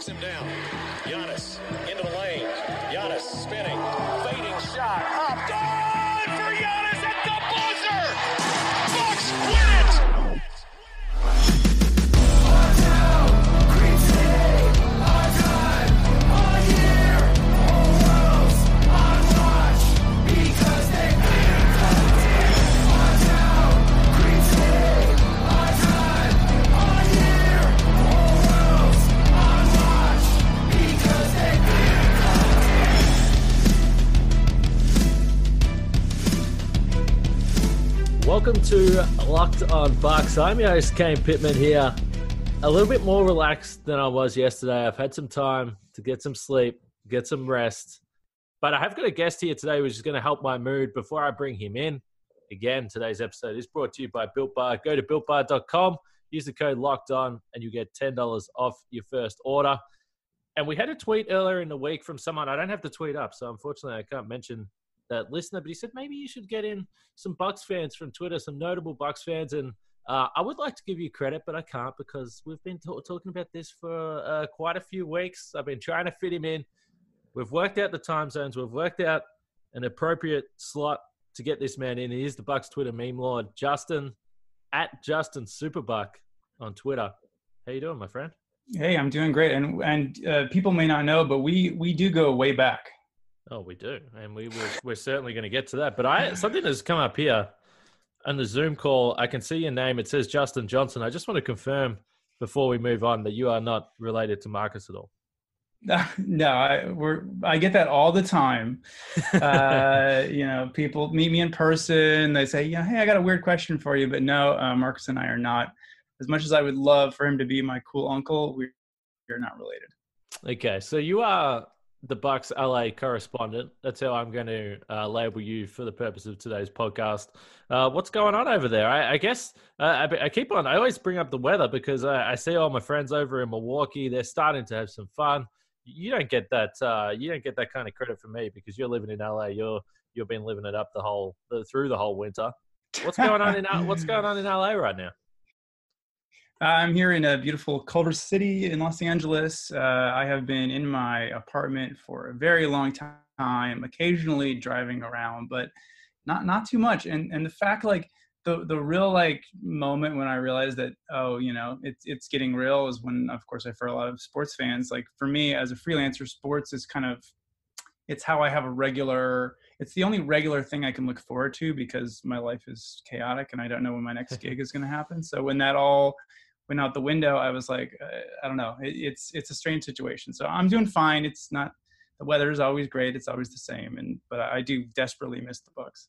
Tracks him down. Giannis into the lane. Giannis spinning. To Locked on Bucks. I'm your host, Kane Pitman here. A little bit more relaxed than I was yesterday. I've had some time to get some sleep, get some rest. But I have got a guest here today which is going to help my mood before I bring him in. Again, today's episode is brought to you by Built Bar. Go to builtbar.com, use the code Locked On, and you get $10 off your first order. And we had a tweet earlier in the week from someone. I don't have the tweet up, so unfortunately I can't mention that listener, but he said maybe you should get in some Bucks fans from Twitter, some notable Bucks fans, and uh, I would like to give you credit, but I can't because we've been t- talking about this for uh, quite a few weeks. I've been trying to fit him in. We've worked out the time zones. We've worked out an appropriate slot to get this man in. He is the Bucks Twitter meme lord, Justin at Justin Superbuck on Twitter. How you doing, my friend? Hey, I'm doing great, and and uh, people may not know, but we we do go way back. Oh, we do, and we we're, we're certainly going to get to that. But I something has come up here on the Zoom call. I can see your name. It says Justin Johnson. I just want to confirm before we move on that you are not related to Marcus at all. No, I we're I get that all the time. Uh, you know, people meet me in person. They say, "Yeah, hey, I got a weird question for you," but no, uh, Marcus and I are not. As much as I would love for him to be my cool uncle, we- we're not related. Okay, so you are the Bucks LA correspondent. That's how I'm going to uh, label you for the purpose of today's podcast. Uh, what's going on over there? I, I guess uh, I, I, keep on. I always bring up the weather because I, I, see all my friends over in Milwaukee. They're starting to have some fun. You don't get that. Uh, you don't get that kind of credit from me because you're living in LA. You're you've been living it up the whole through the whole winter. What's going on in What's going on in LA right now? I'm here in a beautiful Culver City in Los Angeles. Uh, I have been in my apartment for a very long time, occasionally driving around, but not not too much. And and the fact like the the real like moment when I realized that oh you know it's it's getting real is when of course I for a lot of sports fans like for me as a freelancer sports is kind of it's how I have a regular it's the only regular thing I can look forward to because my life is chaotic and I don't know when my next gig is going to happen. So when that all went out the window, I was like, uh, I don't know. It, it's it's a strange situation. So I'm doing fine. It's not the weather is always great. It's always the same, and but I do desperately miss the Bucks.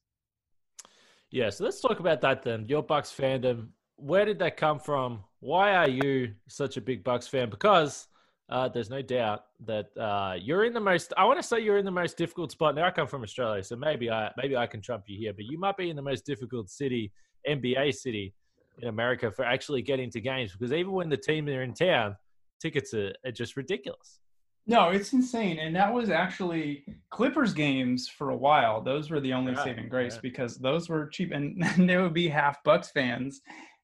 Yeah, so let's talk about that then. Your Bucks fandom. Where did that come from? Why are you such a big Bucks fan? Because uh, there's no doubt that uh, you're in the most. I want to say you're in the most difficult spot. Now I come from Australia, so maybe I maybe I can trump you here, but you might be in the most difficult city, NBA city in America for actually getting to games because even when the team are in town, tickets are, are just ridiculous. No, it's insane. And that was actually Clippers games for a while. Those were the only saving grace because those were cheap and, and there would be half Bucks fans.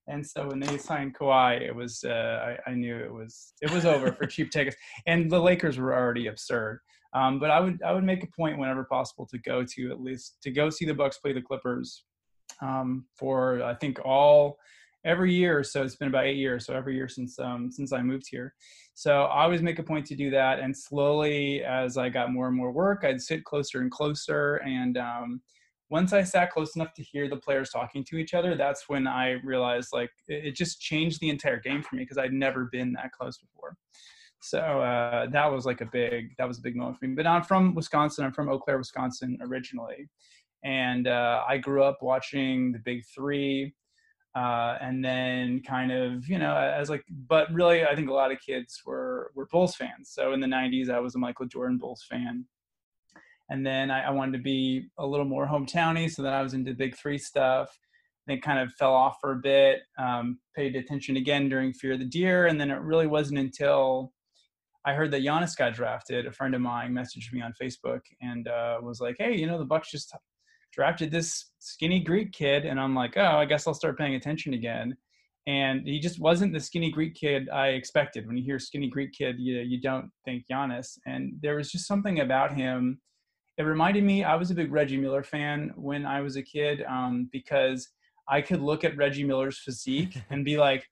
And so when they signed Kawhi, it was uh, I, I, knew it was it was over for cheap tickets. And the Lakers were already absurd. Um, but I would I would make a point whenever possible to go to at least to go see the Bucks play the Clippers um, for I think all every year. So it's been about eight years. So every year since um, since I moved here. So I always make a point to do that. And slowly, as I got more and more work, I'd sit closer and closer. And um, once I sat close enough to hear the players talking to each other, that's when I realized like it, just changed the entire game for me because I'd never been that close before. So uh, that was like a big that was a big moment for me. But I'm from Wisconsin. I'm from Eau Claire, Wisconsin originally, and uh, I grew up watching the Big Three uh, and then kind of you know as like but really i think a lot of kids were were bulls fans. So in the 90s i was a michael jordan bulls fan. And then i, I wanted to be a little more hometowny so then i was into big three stuff. Then kind of fell off for a bit um, paid attention again during fear of the deer. And then it really wasn't until I heard that Giannis got drafted. A friend of mine messaged me on Facebook and uh, was like, "Hey, you know, the Bucks just drafted this skinny Greek kid, and I'm like, oh, I guess I'll start paying attention again. and he just wasn't the skinny Greek kid I expected. When you hear skinny Greek kid, you you don't think Giannis, and there was just something about him. It reminded me. I was a big Reggie Miller fan when I was a kid um, because I could look at Reggie Miller's physique and be like,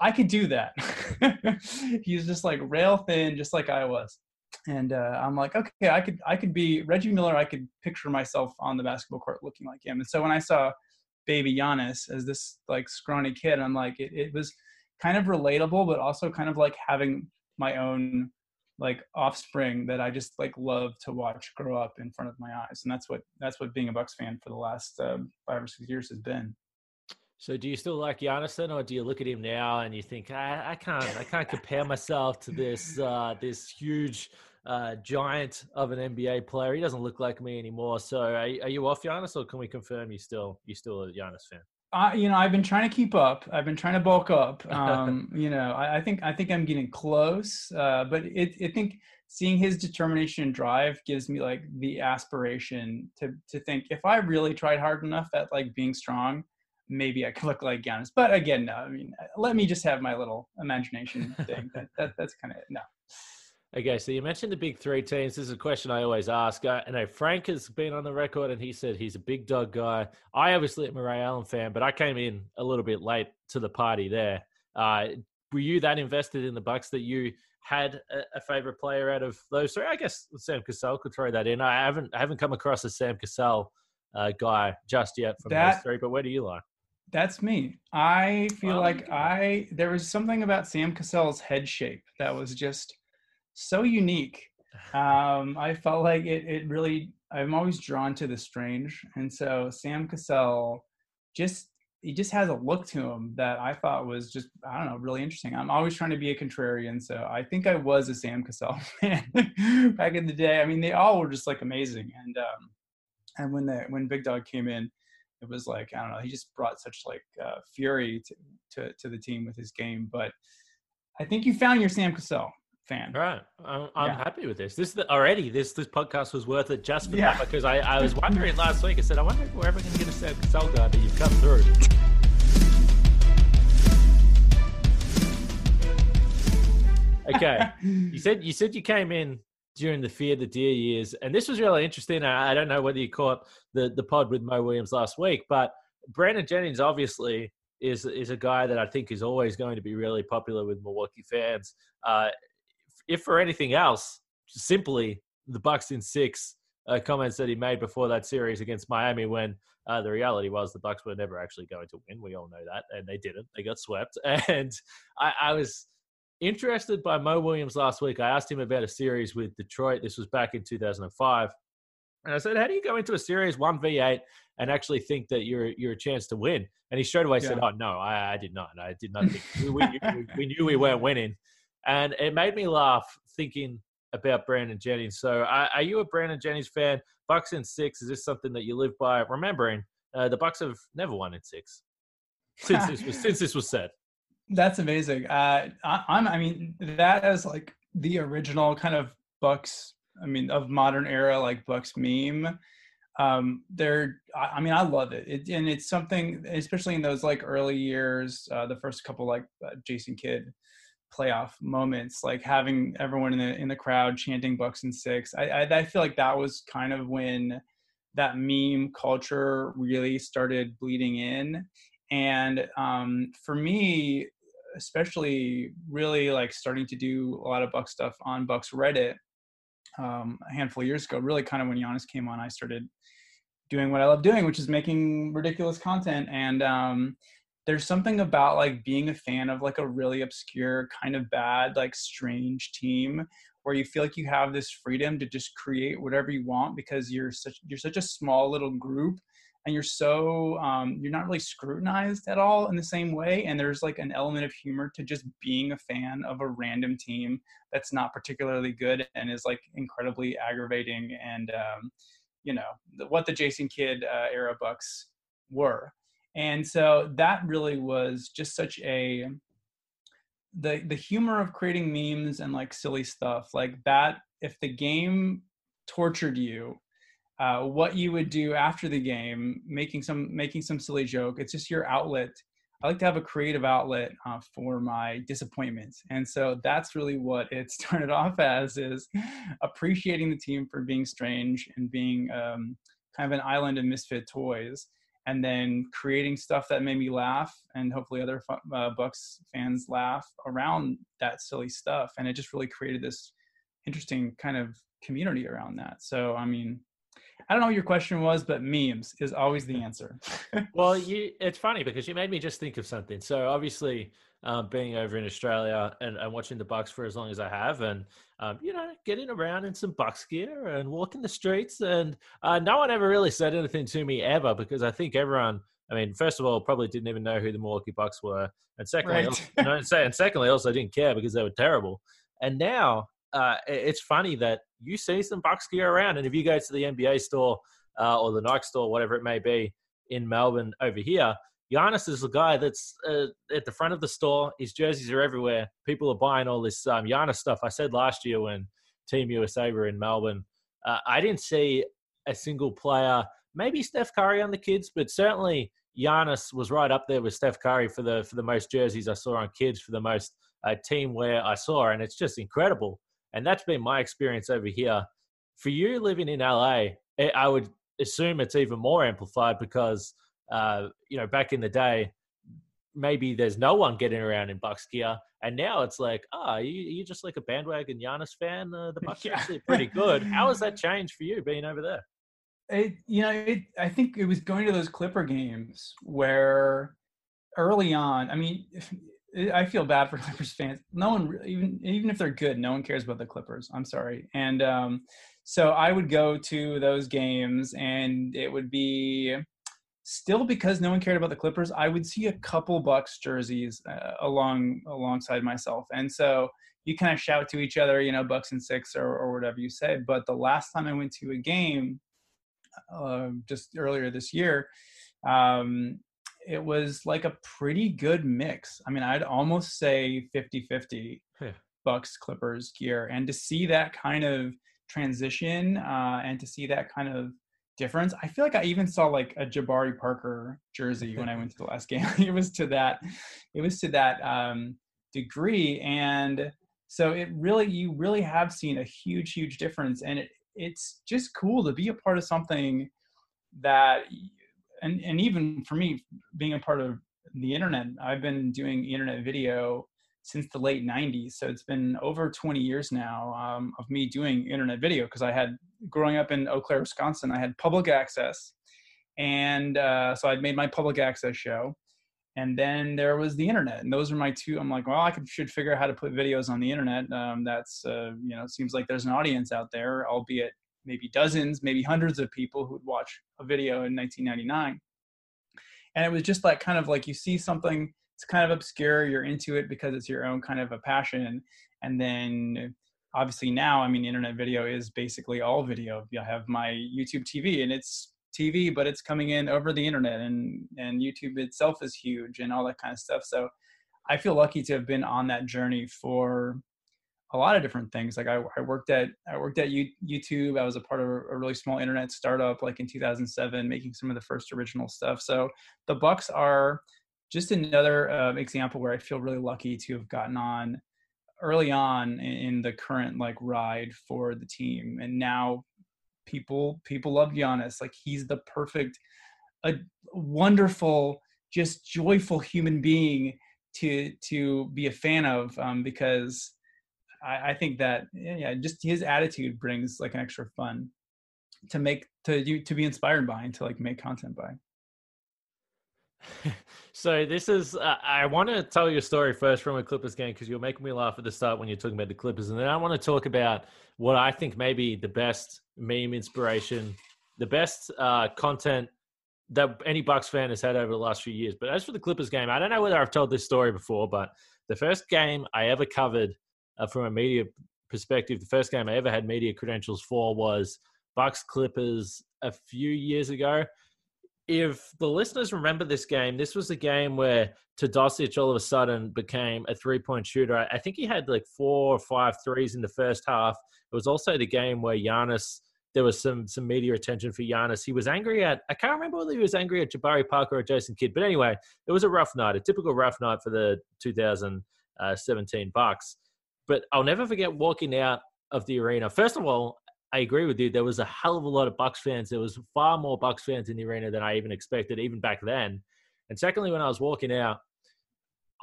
I could do that. He's just like rail thin, just like I was. And uh, I'm like, okay, I could, I could be Reggie Miller. I could picture myself on the basketball court looking like him. And so when I saw baby Giannis as this like scrawny kid, I'm like, it, it was kind of relatable, but also kind of like having my own like offspring that I just like love to watch grow up in front of my eyes. And that's what, that's what being a Bucks fan for the last uh, five or six years has been. So do you still like Giannis then, or do you look at him now and you think I, I can't I can't compare myself to this uh, this huge uh, giant of an NBA player? He doesn't look like me anymore. So are, are you off Giannis, or can we confirm you still you still a Giannis fan? Uh, you know, I've been trying to keep up. I've been trying to bulk up. Um, you know, I, I, think I think I'm getting close. Uh, but it, I think seeing his determination and drive gives me like the aspiration to to think if I really tried hard enough at like being strong, maybe I could look like Giannis. But again, no. I mean, let me just have my little imagination thing. That, that that's kind of no. Okay, so you mentioned the big three teams. This is a question I always ask. I know Frank has been on the record and he said he's a big dog guy. I obviously am a Ray Allen fan, but I came in a little bit late to the party there. Uh, were you that invested in the Bucks that you had a, a, favorite player out of those three? I guess Sam Cassell could throw that in. I haven't I haven't come across a Sam Cassell uh, guy just yet from that, those three, but where do you lie? That's me. I feel oh, like I there was something about Sam Cassell's head shape that was just so unique. Um, I felt like it it really I'm always drawn to the strange. And so Sam Cassell just he just has a look to him that I thought was just I don't know really interesting. I'm always trying to be a contrarian, so I think I was a Sam Cassell fan back in the day. I mean, they all were just like amazing, and um, and when the when Big Dog came in, it was like I don't know. He just brought such like uh, fury to, to, to the team with his game. But I think you found your Sam Cassell fan. All right, I'm, I'm yeah. happy with this. This the, already this this podcast was worth it just for yeah. that because I, I was wondering last week. I said I wonder if we're ever going to get a Sam Cassell guy, but you've come through. okay, you said you said you came in during the Fear the Deer years. And this was really interesting. I, don't know whether you caught the, the pod with Mo Williams last week, but Brandon Jennings obviously is is a guy that I think is always going to be really popular with Milwaukee fans. Uh, if for anything else, simply the Bucks in six uh, comments that he made before that series against Miami, when uh, the reality was the Bucks were never actually going to win. We all know that, and they didn't. They got swept, and I, I was interested by Mo Williams last week. I asked him about a series with Detroit. This was back in 2005. And I said, How do you go into a series 1v8 and actually think that you're you're a chance to win? And he straight away yeah. said, Oh, no, I, I, did not. I did not think we, we, we, knew we weren't winning. And it made me laugh thinking about Brandon Jennings. So, are, are you a Brandon Jennings fan? Bucks in six, is this something that you live by? Remembering uh, the Bucks have never won in six since this was since this was said. That's amazing. Uh, I, I'm, I mean, that is like the original kind of Bucks. I mean, of modern era, like Bucks meme. Um, they're, I, I mean, I love it. it. and it's something, especially in those like early years, uh, the first couple like uh, Jason Kidd playoff moments, like having everyone in the in the crowd chanting Bucks and six. I, I, I feel like that was kind of when that meme culture really started bleeding in and um, for me especially really like starting to do a lot of Buck stuff on Bucks Reddit um, a handful of years ago. Really, kind of when Giannis came on, I started doing what I love doing, which is making ridiculous content. And um, there's something about like being a fan of like a really obscure, kind of bad, like strange team where you feel like you have this freedom to just create whatever you want because you're such you're such a small little group and you're so um, you're not really scrutinized at all in the same way and there's like an element of humor to just being a fan of a random team that's not particularly good and is like incredibly aggravating and um, you know what the jason kidd uh, era bucks were. And so that really was just such a the the humor of creating memes and like silly stuff like that if the game tortured you uh, what you would do after the game, making some making some silly joke. It's just your outlet I like to have a creative outlet uh, for my disappointments, and so that's really what it started off as: is appreciating the team for being strange and being um, kind of an island of misfit toys, and then creating stuff that made me laugh, and hopefully other uh, Bucks fans laugh around that silly stuff, and it just really created this interesting kind of community around that. So, I mean, I don't know what your question was, but memes is always the answer. well, you, it's funny because you made me just think of something. So obviously, um, being over in Australia and, and, watching the Bucks for as long as I have, and um, you know, getting around in some Bucks gear and walking the streets, and uh, no one ever really said anything to me ever because I think everyone. I mean, first of all, probably didn't even know who the Milwaukee Bucks were, and secondly, right. also, you know, and secondly, also didn't care because they were terrible. And now uh, it's funny that you see some Bucks gear around, and if you go to the NBA store uh, or the Nike store, whatever it may be in Melbourne over here, Giannis is the guy that's uh, at the front of the store. His jerseys are everywhere. People are buying all this um, Giannis stuff. I said last year when Team USA were in Melbourne, uh, I didn't see a single player, maybe Steph Curry on the kids, but certainly Giannis was right up there with Steph Curry for the for the most jerseys I saw on kids, for the most uh, team wear I saw, and it's just incredible. And that's been my experience over here. For you living in LA, eh, I would assume it's even more amplified because, uh, you know, back in the day, maybe there's no one getting around in Bucks gear. And now it's like, ah, oh, you, you just like a bandwagon Giannis fan? Uh, the Bucks yeah. are actually pretty good. How has that changed for you being over there? It, you know, it, I think it was going to those Clipper games where early on, I mean, I feel bad for Clippers fans. No one, even even if they're good, no one cares about the Clippers. I'm sorry. And um, so I would go to those games, and it would be still because no one cared about the Clippers. I would see a couple Bucks jerseys uh, along alongside myself, and so you kind of shout to each other, you know, Bucks and six or, or whatever you say. But the last time I went to a game, uh, just earlier this year, um, it was like a pretty good mix. I mean, I'd almost say 50 50 yeah. Bucks Clippers gear. And to see that kind of transition uh, and to see that kind of difference, I feel like I even saw like a Jabari Parker jersey when I went to the last game. it was to that, it was to that um, degree. And so it really, you really have seen a huge, huge difference. And it, it's just cool to be a part of something that and and even for me being a part of the internet i've been doing internet video since the late 90s so it's been over 20 years now um, of me doing internet video because i had growing up in eau claire wisconsin i had public access and uh, so i'd made my public access show and then there was the internet and those are my two i'm like well i could, should figure out how to put videos on the internet um, that's uh, you know seems like there's an audience out there albeit maybe dozens, maybe hundreds of people who would watch a video in 1999. And it was just like kind of like you see something, it's kind of obscure, you're into it because it's your own kind of a passion. And then obviously now, I mean, internet video is basically all video. I have my YouTube TV and it's TV, but it's coming in over the internet and, and YouTube itself is huge and all that kind of stuff. So I feel lucky to have been on that journey for a lot of different things. Like I, I worked at I worked at YouTube. I was a part of a, really small internet startup, like in 2007, making some of the first original stuff. So the Bucks are just another uh, example where I feel really lucky to have gotten on early on in, in the current like ride for the team, and now people people love Giannis. Like he's the perfect, a wonderful, just joyful human being to to be a fan of um, because I, I think that yeah, just his attitude brings like an extra fun to make to you to be inspired by and to like make content by. so this is uh, i want to tell you a story first from a clippers game because you're making me laugh at the start when you're talking about the clippers and then i want to talk about what i think maybe the best meme inspiration the best uh, content that any bucks fan has had over the last few years but as for the clippers game i don't know whether i've told this story before but the first game i ever covered uh, from a media perspective, the first game I ever had media credentials for was Bucks Clippers a few years ago. If the listeners remember this game, this was a game where Teodosic all of a sudden became a three point shooter. I think he had like four or five threes in the first half. It was also the game where Giannis there was some some media attention for Giannis. He was angry at I can't remember whether he was angry at Jabari Parker or Jason Kidd, but anyway, it was a rough night, a typical rough night for the 2017 Bucks. But I'll never forget walking out of the arena. First of all, I agree with you. There was a hell of a lot of Bucks fans. There was far more Bucks fans in the arena than I even expected, even back then. And secondly, when I was walking out,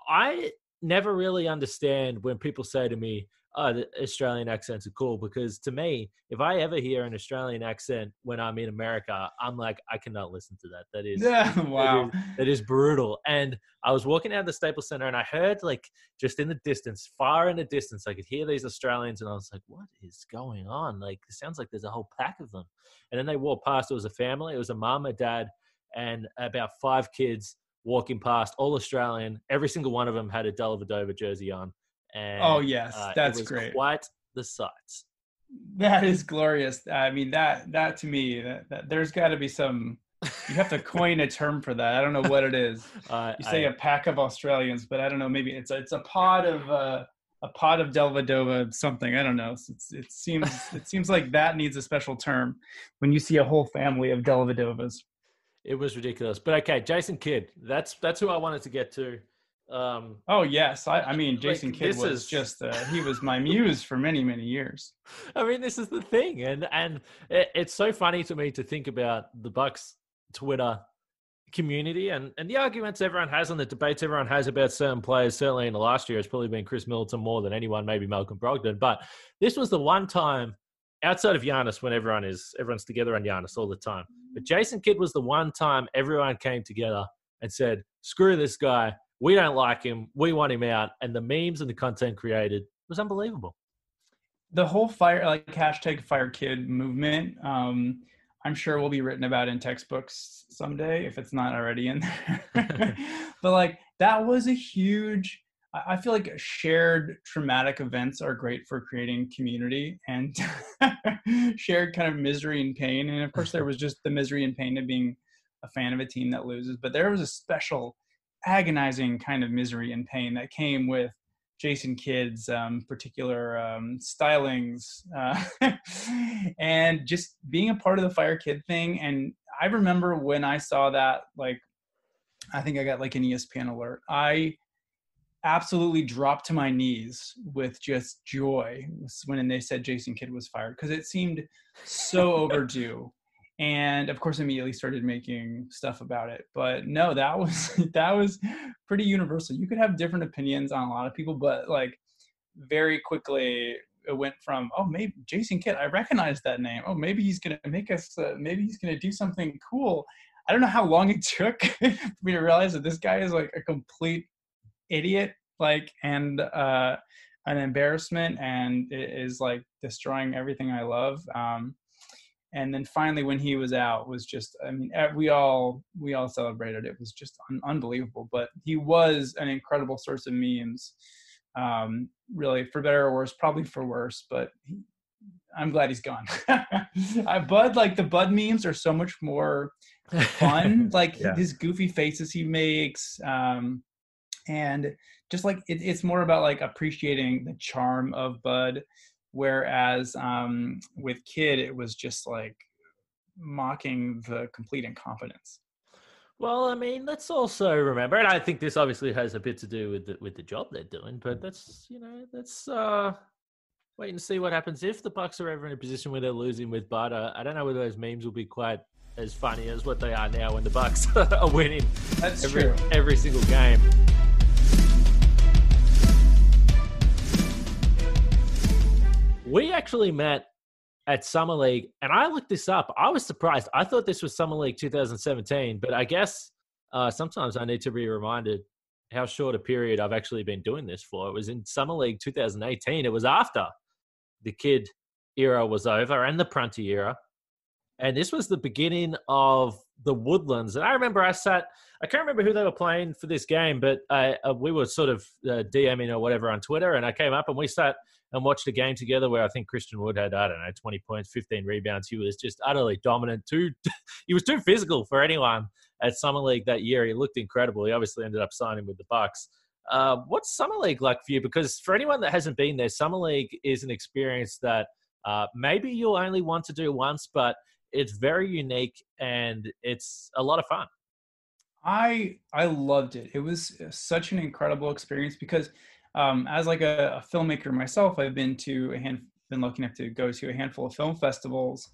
I never really understand when people say to me, "Oh, the Australian accents are cool," because to me, if I ever hear an Australian accent when I'm in America, I'm like, I cannot listen to that. That is Yeah, wow. that is, that is brutal. And I was walking out of the Staples Center, and I heard like just in the distance, far in the distance, I could hear these Australians, and I was like, "What is going on?" Like, it sounds like there's a whole pack of them. And then they walked past. It was a family. It was a mom, a dad, and about five kids walking past, all Australian. Every single one of them had a Dellavedova jersey on. And, Oh, yes, uh, that's great. What the sight. That is glorious. I mean, that that to me, that, that there's got to be some. You have to coin a term for that. I don't know what it is. Uh, You say I- a pack of Australians, but I don't know. Maybe it's a, it's a pod of uh, a pod of Dellavedova something. I don't know. It's, it seems it seems like that needs a special term when you see a whole family of Dellavedovas. it was ridiculous. But okay, Jason Kidd. That's that's who I wanted to get to. Um, Oh yes, I, I mean Like, Jason Kidd was is- just uh, he was my muse for many many years. I mean, this is the thing, and and it, it's so funny to me to think about the Bucks Twitter community and and the arguments everyone has and the debates everyone has about certain players. Certainly in the last year, it's probably been Khris Middleton more than anyone, maybe Malcolm Brogdon. But this was the one time outside of Giannis when everyone is everyone's together on Giannis all the time. But Jason Kidd was the one time everyone came together and said, "Screw this guy. We don't like him. We want him out." And the memes and the content created was unbelievable. The whole fire like hashtag Fire Kidd movement. Um, I'm sure will be written about in textbooks someday if it's not already in there. but like that was a huge. I I feel like shared traumatic events are great for creating community and shared kind of misery and pain. And of course, there was just the misery and pain of being a fan of a team that loses. But there was a special, agonizing kind of misery and pain that came with Jason Kidd's um, particular um, stylings uh, and just being a part of the Fire Kidd thing. And I remember when I saw that, like, I think I got like an ESPN alert. I absolutely dropped to my knees with just joy when they said Jason Kidd was fired because it seemed so overdue. And of course, immediately started making stuff about it. But no, that was that was pretty universal. You could have different opinions on a lot of people, but like very quickly it went from oh maybe Jason Kidd, I recognize that name. Oh maybe he's gonna make us. Uh, maybe he's gonna do something cool. I don't know how long it took for me to realize that this guy is like a complete idiot, like and uh, an embarrassment, and it is like destroying everything I love. Um, and then finally, when he was out, was just I mean we all we all celebrated. It was just un- unbelievable. But he was an incredible source of memes. Um, really, for better or worse, probably for worse. But he, I'm glad he's gone. I, Bud, like the Bud memes, are so much more fun. like Yeah. his goofy faces he makes, um, and just like it, it's more about like appreciating the charm of Bud. Whereas um, with Kidd, it was just like mocking the complete incompetence. Well, I mean, let's also remember, and I think this obviously has a bit to do with the, with the job they're doing. But that's you know, let's uh, wait and see what happens if the Bucks are ever in a position where they're losing with. Uh, I don't know whether those memes will be quite as funny as what they are now when the Bucks are winning That's every true. every single game. We actually met at Summer League, and I looked this up. I was surprised. I thought this was Summer League 2017, but I guess uh, sometimes I need to be reminded how short a period I've actually been doing this for. It was in Summer League 2018. It was after the Kidd era was over and the Prunty era. And this was the beginning of the Woodlands. And I remember I sat, I can't remember who they were playing for this game, but uh, uh, we were sort of uh, DMing or whatever on Twitter. And I came up and we sat and watched a game together where I think Christian Wood had, I don't know, 20 points, 15 rebounds. He was just utterly dominant. Too, he was too physical for anyone at Summer League that year. He looked incredible. He obviously ended up signing with the Bucks. Uh, what's Summer League like for you? Because for anyone that hasn't been there, Summer League is an experience that Uh, maybe you'll only want to do once, but it's very unique and it's a lot of fun. I I loved it. It was such an incredible experience because um, as like a, a, filmmaker myself, I've been to a hand, been lucky enough to go to a handful of film festivals,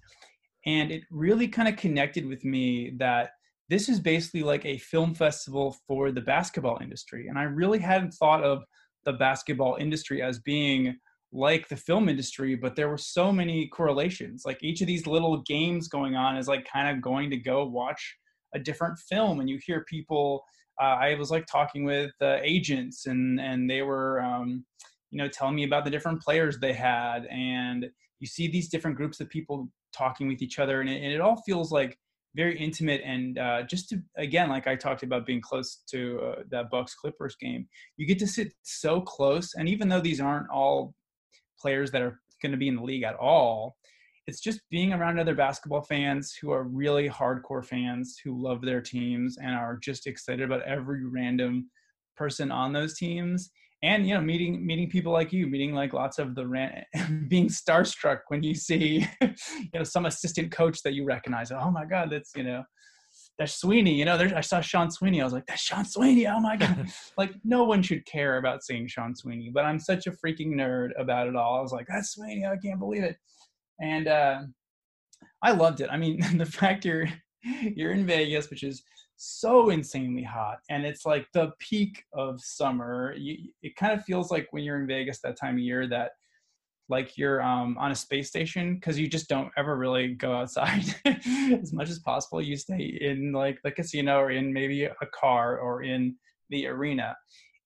and it really kind of connected with me that this is basically like a film festival for the basketball industry. And I really hadn't thought of the basketball industry as being like the film industry, but there were so many correlations. Like each of these little games going on is like kind of going to go watch a different film, and you hear people. Uh, I was like talking with uh, agents, and and they were, um, you know, telling me about the different players they had, and you see these different groups of people talking with each other, and it, and it all feels like very intimate and uh, just to again like i talked about being close to uh, that bucks clippers game you get to sit so close and even though these aren't all players that are going to be in the league at all it's just being around other basketball fans who are really hardcore fans who love their teams and are just excited about every random person on those teams. And you know meeting meeting people like you meeting like lots of the ran- being starstruck when you see you know some assistant coach that you recognize. Oh my god that's you know that's Sweeney you know there's I saw Sean Sweeney. I was like that's Sean Sweeney. Oh my god. Like no one should care about seeing Sean Sweeney but I'm such a freaking nerd about it all. I was like that's Sweeney. I can't believe it and uh I loved it. I mean the fact you're you're in Vegas which is so insanely hot and it's like the peak of summer you, it kind of feels like when you're in vegas that time of year that like you're um, on a space station because you just don't ever really go outside as much as possible. You stay in like the casino or in maybe a car or in the arena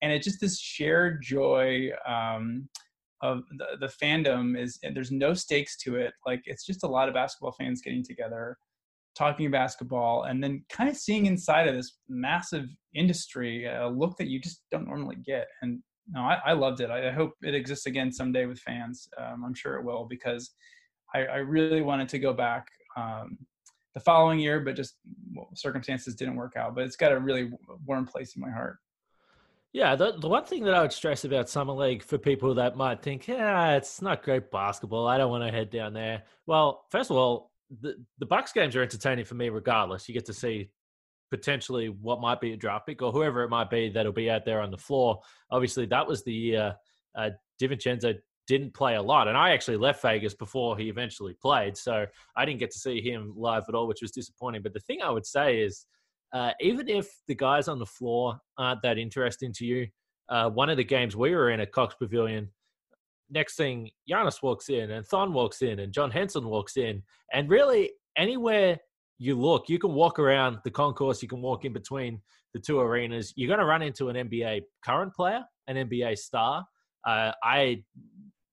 and it's just this shared joy um, of the, the fandom is there's no stakes to it. Like it's just a lot of basketball fans getting together talking basketball and then kind of seeing inside of this massive industry a look that you just don't normally get. And no i, I loved it. I, I, hope it exists again someday with fans. Um, i'm sure it will because I, I really wanted to go back um, the following year but just well, circumstances didn't work out. But it's got a really warm place in my heart yeah, the, the one thing that I would stress about Summer League for people that might think, yeah, it's not great basketball. I don't want to head down there. Well, first of all, the the Bucks games are entertaining for me regardless. You get to see potentially what might be a draft pick or whoever it might be that'll be out there on the floor. Obviously, that was the year uh, DiVincenzo didn't play a lot, and I actually left Vegas before he eventually played, so I didn't get to see him live at all, which was disappointing. But the thing I would say is, uh, even if the guys on the floor aren't that interesting to you, uh, one of the games we were in at Cox Pavilion, next thing Giannis walks in and Thon walks in and John Henson walks in. And really, anywhere you look, you can walk around the concourse, you can walk in between the two arenas. You're going to run into an NBA current player, an NBA star. Uh, I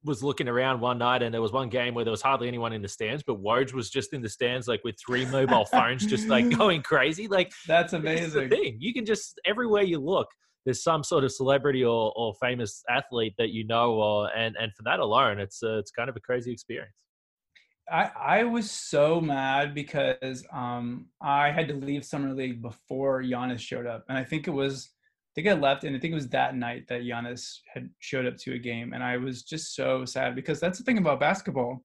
was looking around one night and there was one game where there was hardly anyone in the stands, but Woj was just in the stands, like with three mobile phones, just like going crazy. Like that's amazing. thing. You can just everywhere you look, there's some sort of celebrity or, or famous athlete that you know, or and and for that alone, it's uh, it's kind of a crazy experience. I I was so mad because um I had to leave summer league before Giannis showed up, and I think it was think I left, and I think it was that night that Giannis had showed up to a game, and I was just so sad because that's the thing about basketball.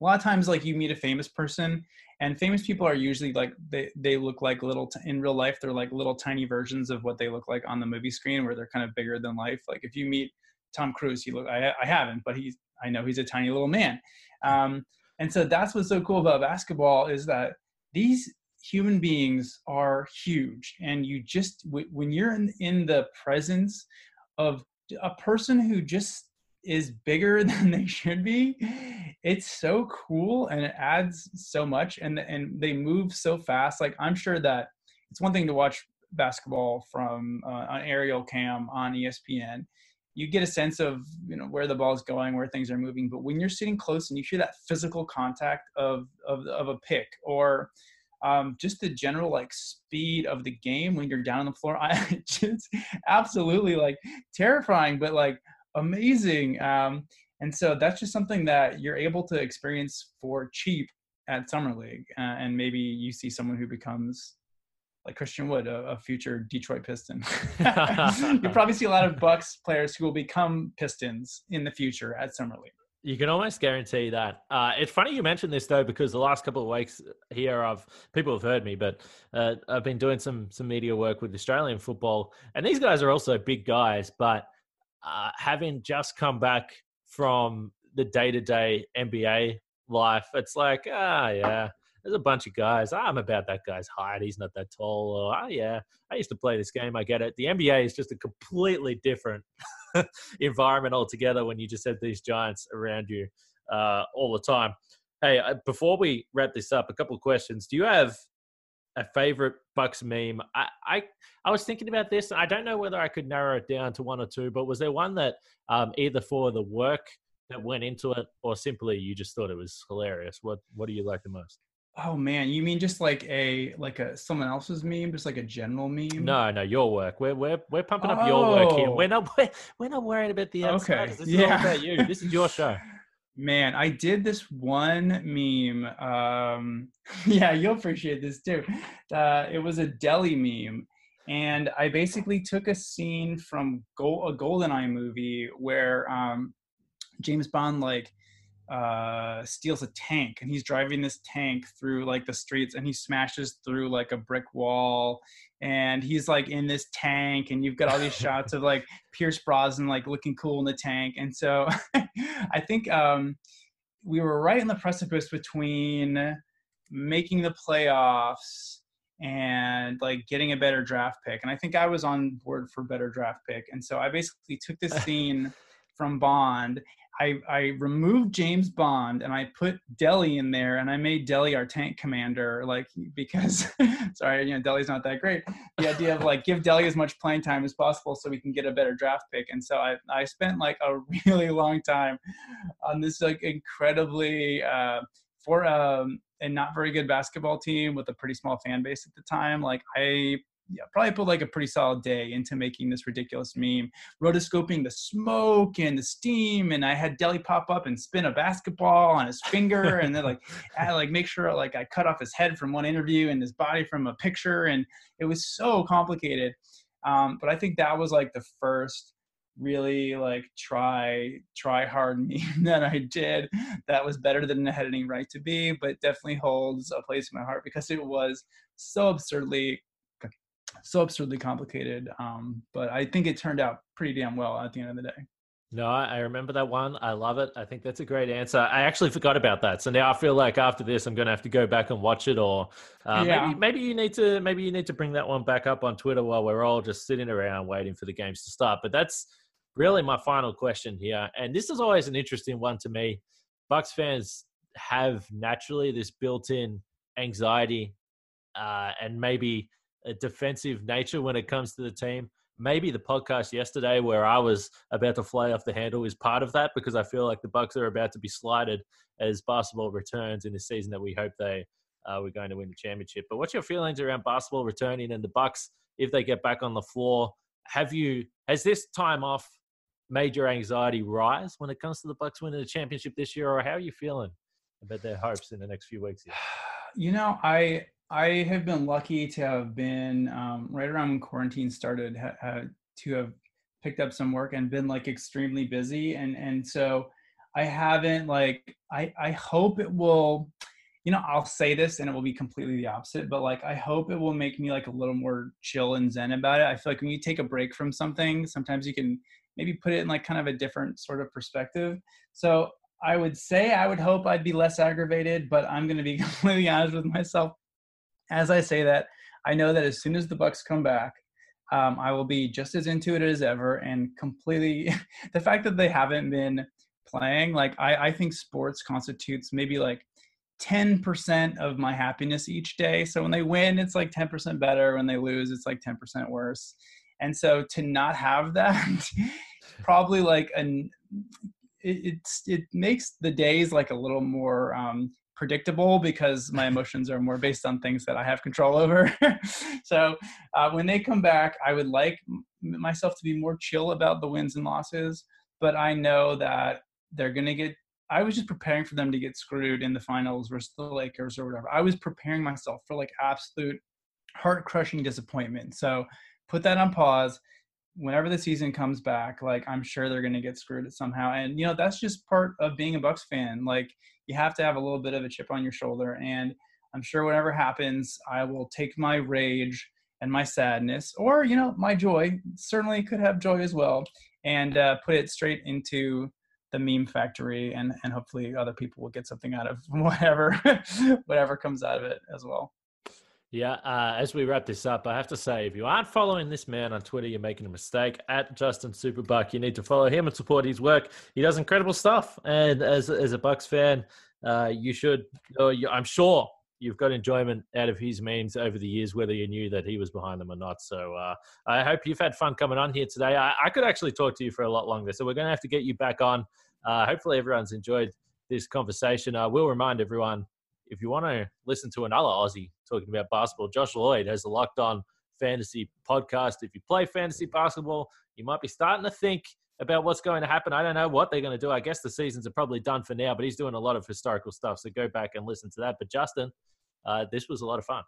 A lot of times, like you meet a famous person, and famous people are usually like they they look like little t- in real life they're like little tiny versions of what they look like on the movie screen where they're kind of bigger than life like if you meet tom cruise he look i, I haven't but he's i know he's a tiny little man um, and so that's what's so cool about basketball is that these human beings are huge and you just when you're in, in the presence of a person who just is bigger than they should be it's so cool and it adds so much and and they move so fast. Like i'm sure that it's one thing to watch basketball from uh, an aerial cam on espn you get a sense of you know where the ball is going where things are moving but when you're sitting close and you hear that physical contact of of, of a pick or um, just the general like speed of the game when you're down on the floor I just absolutely like terrifying but like amazing. Um, and so that's just something that you're able to experience for cheap at summer league. Uh, and maybe you see someone who becomes like Christian Wood, a, a future Detroit Piston. you probably see a lot of Bucks players who will become Pistons in the future at summer league. You can almost guarantee that. Uh, it's funny you mentioned this though, because the last couple of weeks here, I've people have heard me, but uh, I've been doing some some media work with Australian football, and these guys are also big guys. But uh, having just come back from the day to day NBA life, it's like, ah, yeah, there's a bunch of guys. Ah, I'm about that guy's height. He's not that tall. Or, oh, yeah, I used to play this game. I get it. The NBA is just a completely different environment altogether when you just have these giants around you uh, all the time. Hey, uh, before we wrap this up, a couple of questions. Do you have a favorite Bucks meme? I, I, I was thinking about this. I don't know whether I could narrow it down to one or two, but was there one that um, either for the work that went into it or simply you just thought it was hilarious? What What do you like the most? Oh man, you mean just like a like a someone else's meme, just like a general meme? No, no, your work. We're we're we're pumping up oh. your work here. We're not we're, we're not worried about the outside. Okay. This is all about you. This is your show. Man, I did this one meme. Um, yeah, you'll appreciate this too. Uh, it was a deli meme, and I basically took a scene from Go- a GoldenEye movie where um, James Bond like uh, steals a tank and he's driving this tank through like the streets and he smashes through like a brick wall and he's like in this tank and you've got all these shots of like Pierce Brosnan like looking cool in the tank and so I think um, we were right in the precipice between making the playoffs and like getting a better draft pick and I think I was on board for better draft pick and so I basically took this scene from Bond I, I removed James Bond and I put Deli in there and I made Deli our tank commander, like because sorry, you know, Deli's not that great. The idea of like give Deli as much playing time as possible so we can get a better draft pick. And so I, I spent like a really long time on this like incredibly uh, for um, a not very good basketball team with a pretty small fan base at the time. Like I yeah, probably put like a pretty solid day into making this ridiculous meme. Rotoscoping the smoke and the steam, and I had Deli pop up and spin a basketball on his finger, and then like I like make sure like I cut off his head from one interview and his body from a picture, and it was so complicated. Um, but I think that was like the first really like try try hard meme that I did that was better than it had any right to be, but definitely holds a place in my heart because it was so absurdly so absurdly complicated. Um, but I think it turned out pretty damn well at the end of the day. No, I remember that one. I love it. I think that's a great answer. I actually forgot about that, so now I feel like after this, I'm going to have to go back and watch it. Or uh, yeah. maybe maybe you need to maybe you need to bring that one back up on Twitter while we're all just sitting around waiting for the games to start. But that's really my final question here, and this is always an interesting one to me. Bucks fans have naturally this built-in anxiety, uh, and maybe a defensive nature when it comes to the team. Maybe the podcast yesterday where I was about to fly off the handle is part of that because I feel like the Bucks are about to be slighted as basketball returns in the season that we hope they uh, we're going to win the championship. But what's your feelings around basketball returning and the Bucks if they get back on the floor? Have you has this time off made your anxiety rise when it comes to the Bucks winning the championship this year, or how are you feeling about their hopes in the next few weeks? Here? You know, I I have been lucky to have been um, right around when quarantine started ha- to have picked up some work and been like extremely busy and and so I haven't like I I hope it will you know I'll say this and it will be completely the opposite but like I hope it will make me like a little more chill and zen about it. I feel like when you take a break from something sometimes you can maybe put it in like kind of a different sort of perspective. So I would say I would hope I'd be less aggravated, but I'm going to be completely honest with myself as I say that, I know that as soon as the Bucks come back, um, I will be just as into it as ever and completely. the fact that they haven't been playing, like I, I think sports constitutes maybe like 10% of my happiness each day. So when they win, it's like 10% better. When they lose, it's like 10% worse. And so to not have that, probably like an it, it's it makes the days like a little more um, predictable because my emotions are more based on things that I have control over. so uh, when they come back, I would like myself to be more chill about the wins and losses, but I know that they're going to get. I was just preparing for them to get screwed in the finals versus the Lakers or whatever. I was preparing myself for like absolute heart crushing disappointment. So put that on pause whenever the season comes back, like I'm sure they're going to get screwed somehow. And you know that's just part of being a Bucks fan. Like you have to have a little bit of a chip on your shoulder. And I'm sure whatever happens, I will take my rage and my sadness, or you know my joy. Certainly could have joy as well, and uh, put it straight into the meme factory and and hopefully other people will get something out of whatever whatever comes out of it as well yeah, uh, as we wrap this up, I have to say, if you aren't following this man on Twitter, you're making a mistake. At Justin Superbuck, you need to follow him and support his work. He does incredible stuff, and as as a Bucks fan, uh, you should. Uh, you, I'm sure you've got enjoyment out of his memes over the years, whether you knew that he was behind them or not. So uh, I hope you've had fun coming on here today. I, I, could actually talk to you for a lot longer, so we're going to have to get you back on. Uh, hopefully, everyone's enjoyed this conversation. I will remind everyone if you want to listen to another Aussie talking about basketball, Josh Lloyd has a Locked On Fantasy podcast. If you play fantasy basketball, you might be starting to think about what's going to happen. I don't know what they're going to do. I guess the seasons are probably done for now, but he's doing a lot of historical stuff. So go back and listen to that. But Justin, uh, this was a lot of fun.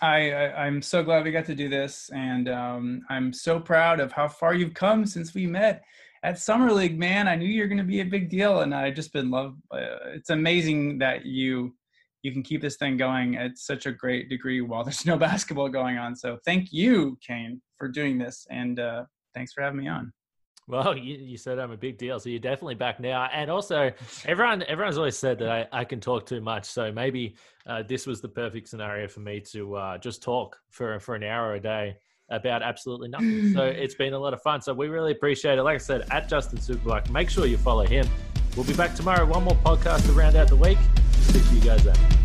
I, I am so glad we got to do this, and um, I'm so proud of how far you've come since we met at Summer League. Man, I knew you're going to be a big deal, and I've just been love. Uh, it's amazing that you you can keep this thing going at such a great degree while there's no basketball going on. So thank you, Kane, for doing this, and uh, thanks for having me on. Well, you, you, said I'm a big deal, so you're definitely back now. And also, everyone everyone's always said that I, I can talk too much, so maybe uh, this was the perfect scenario for me to uh, just talk for for an hour a day about absolutely nothing. so it's been a lot of fun. So we really appreciate it. Like I said, at Justin Superbike, make sure you follow him. We'll be back tomorrow. One more podcast to round out the week. See you guys then.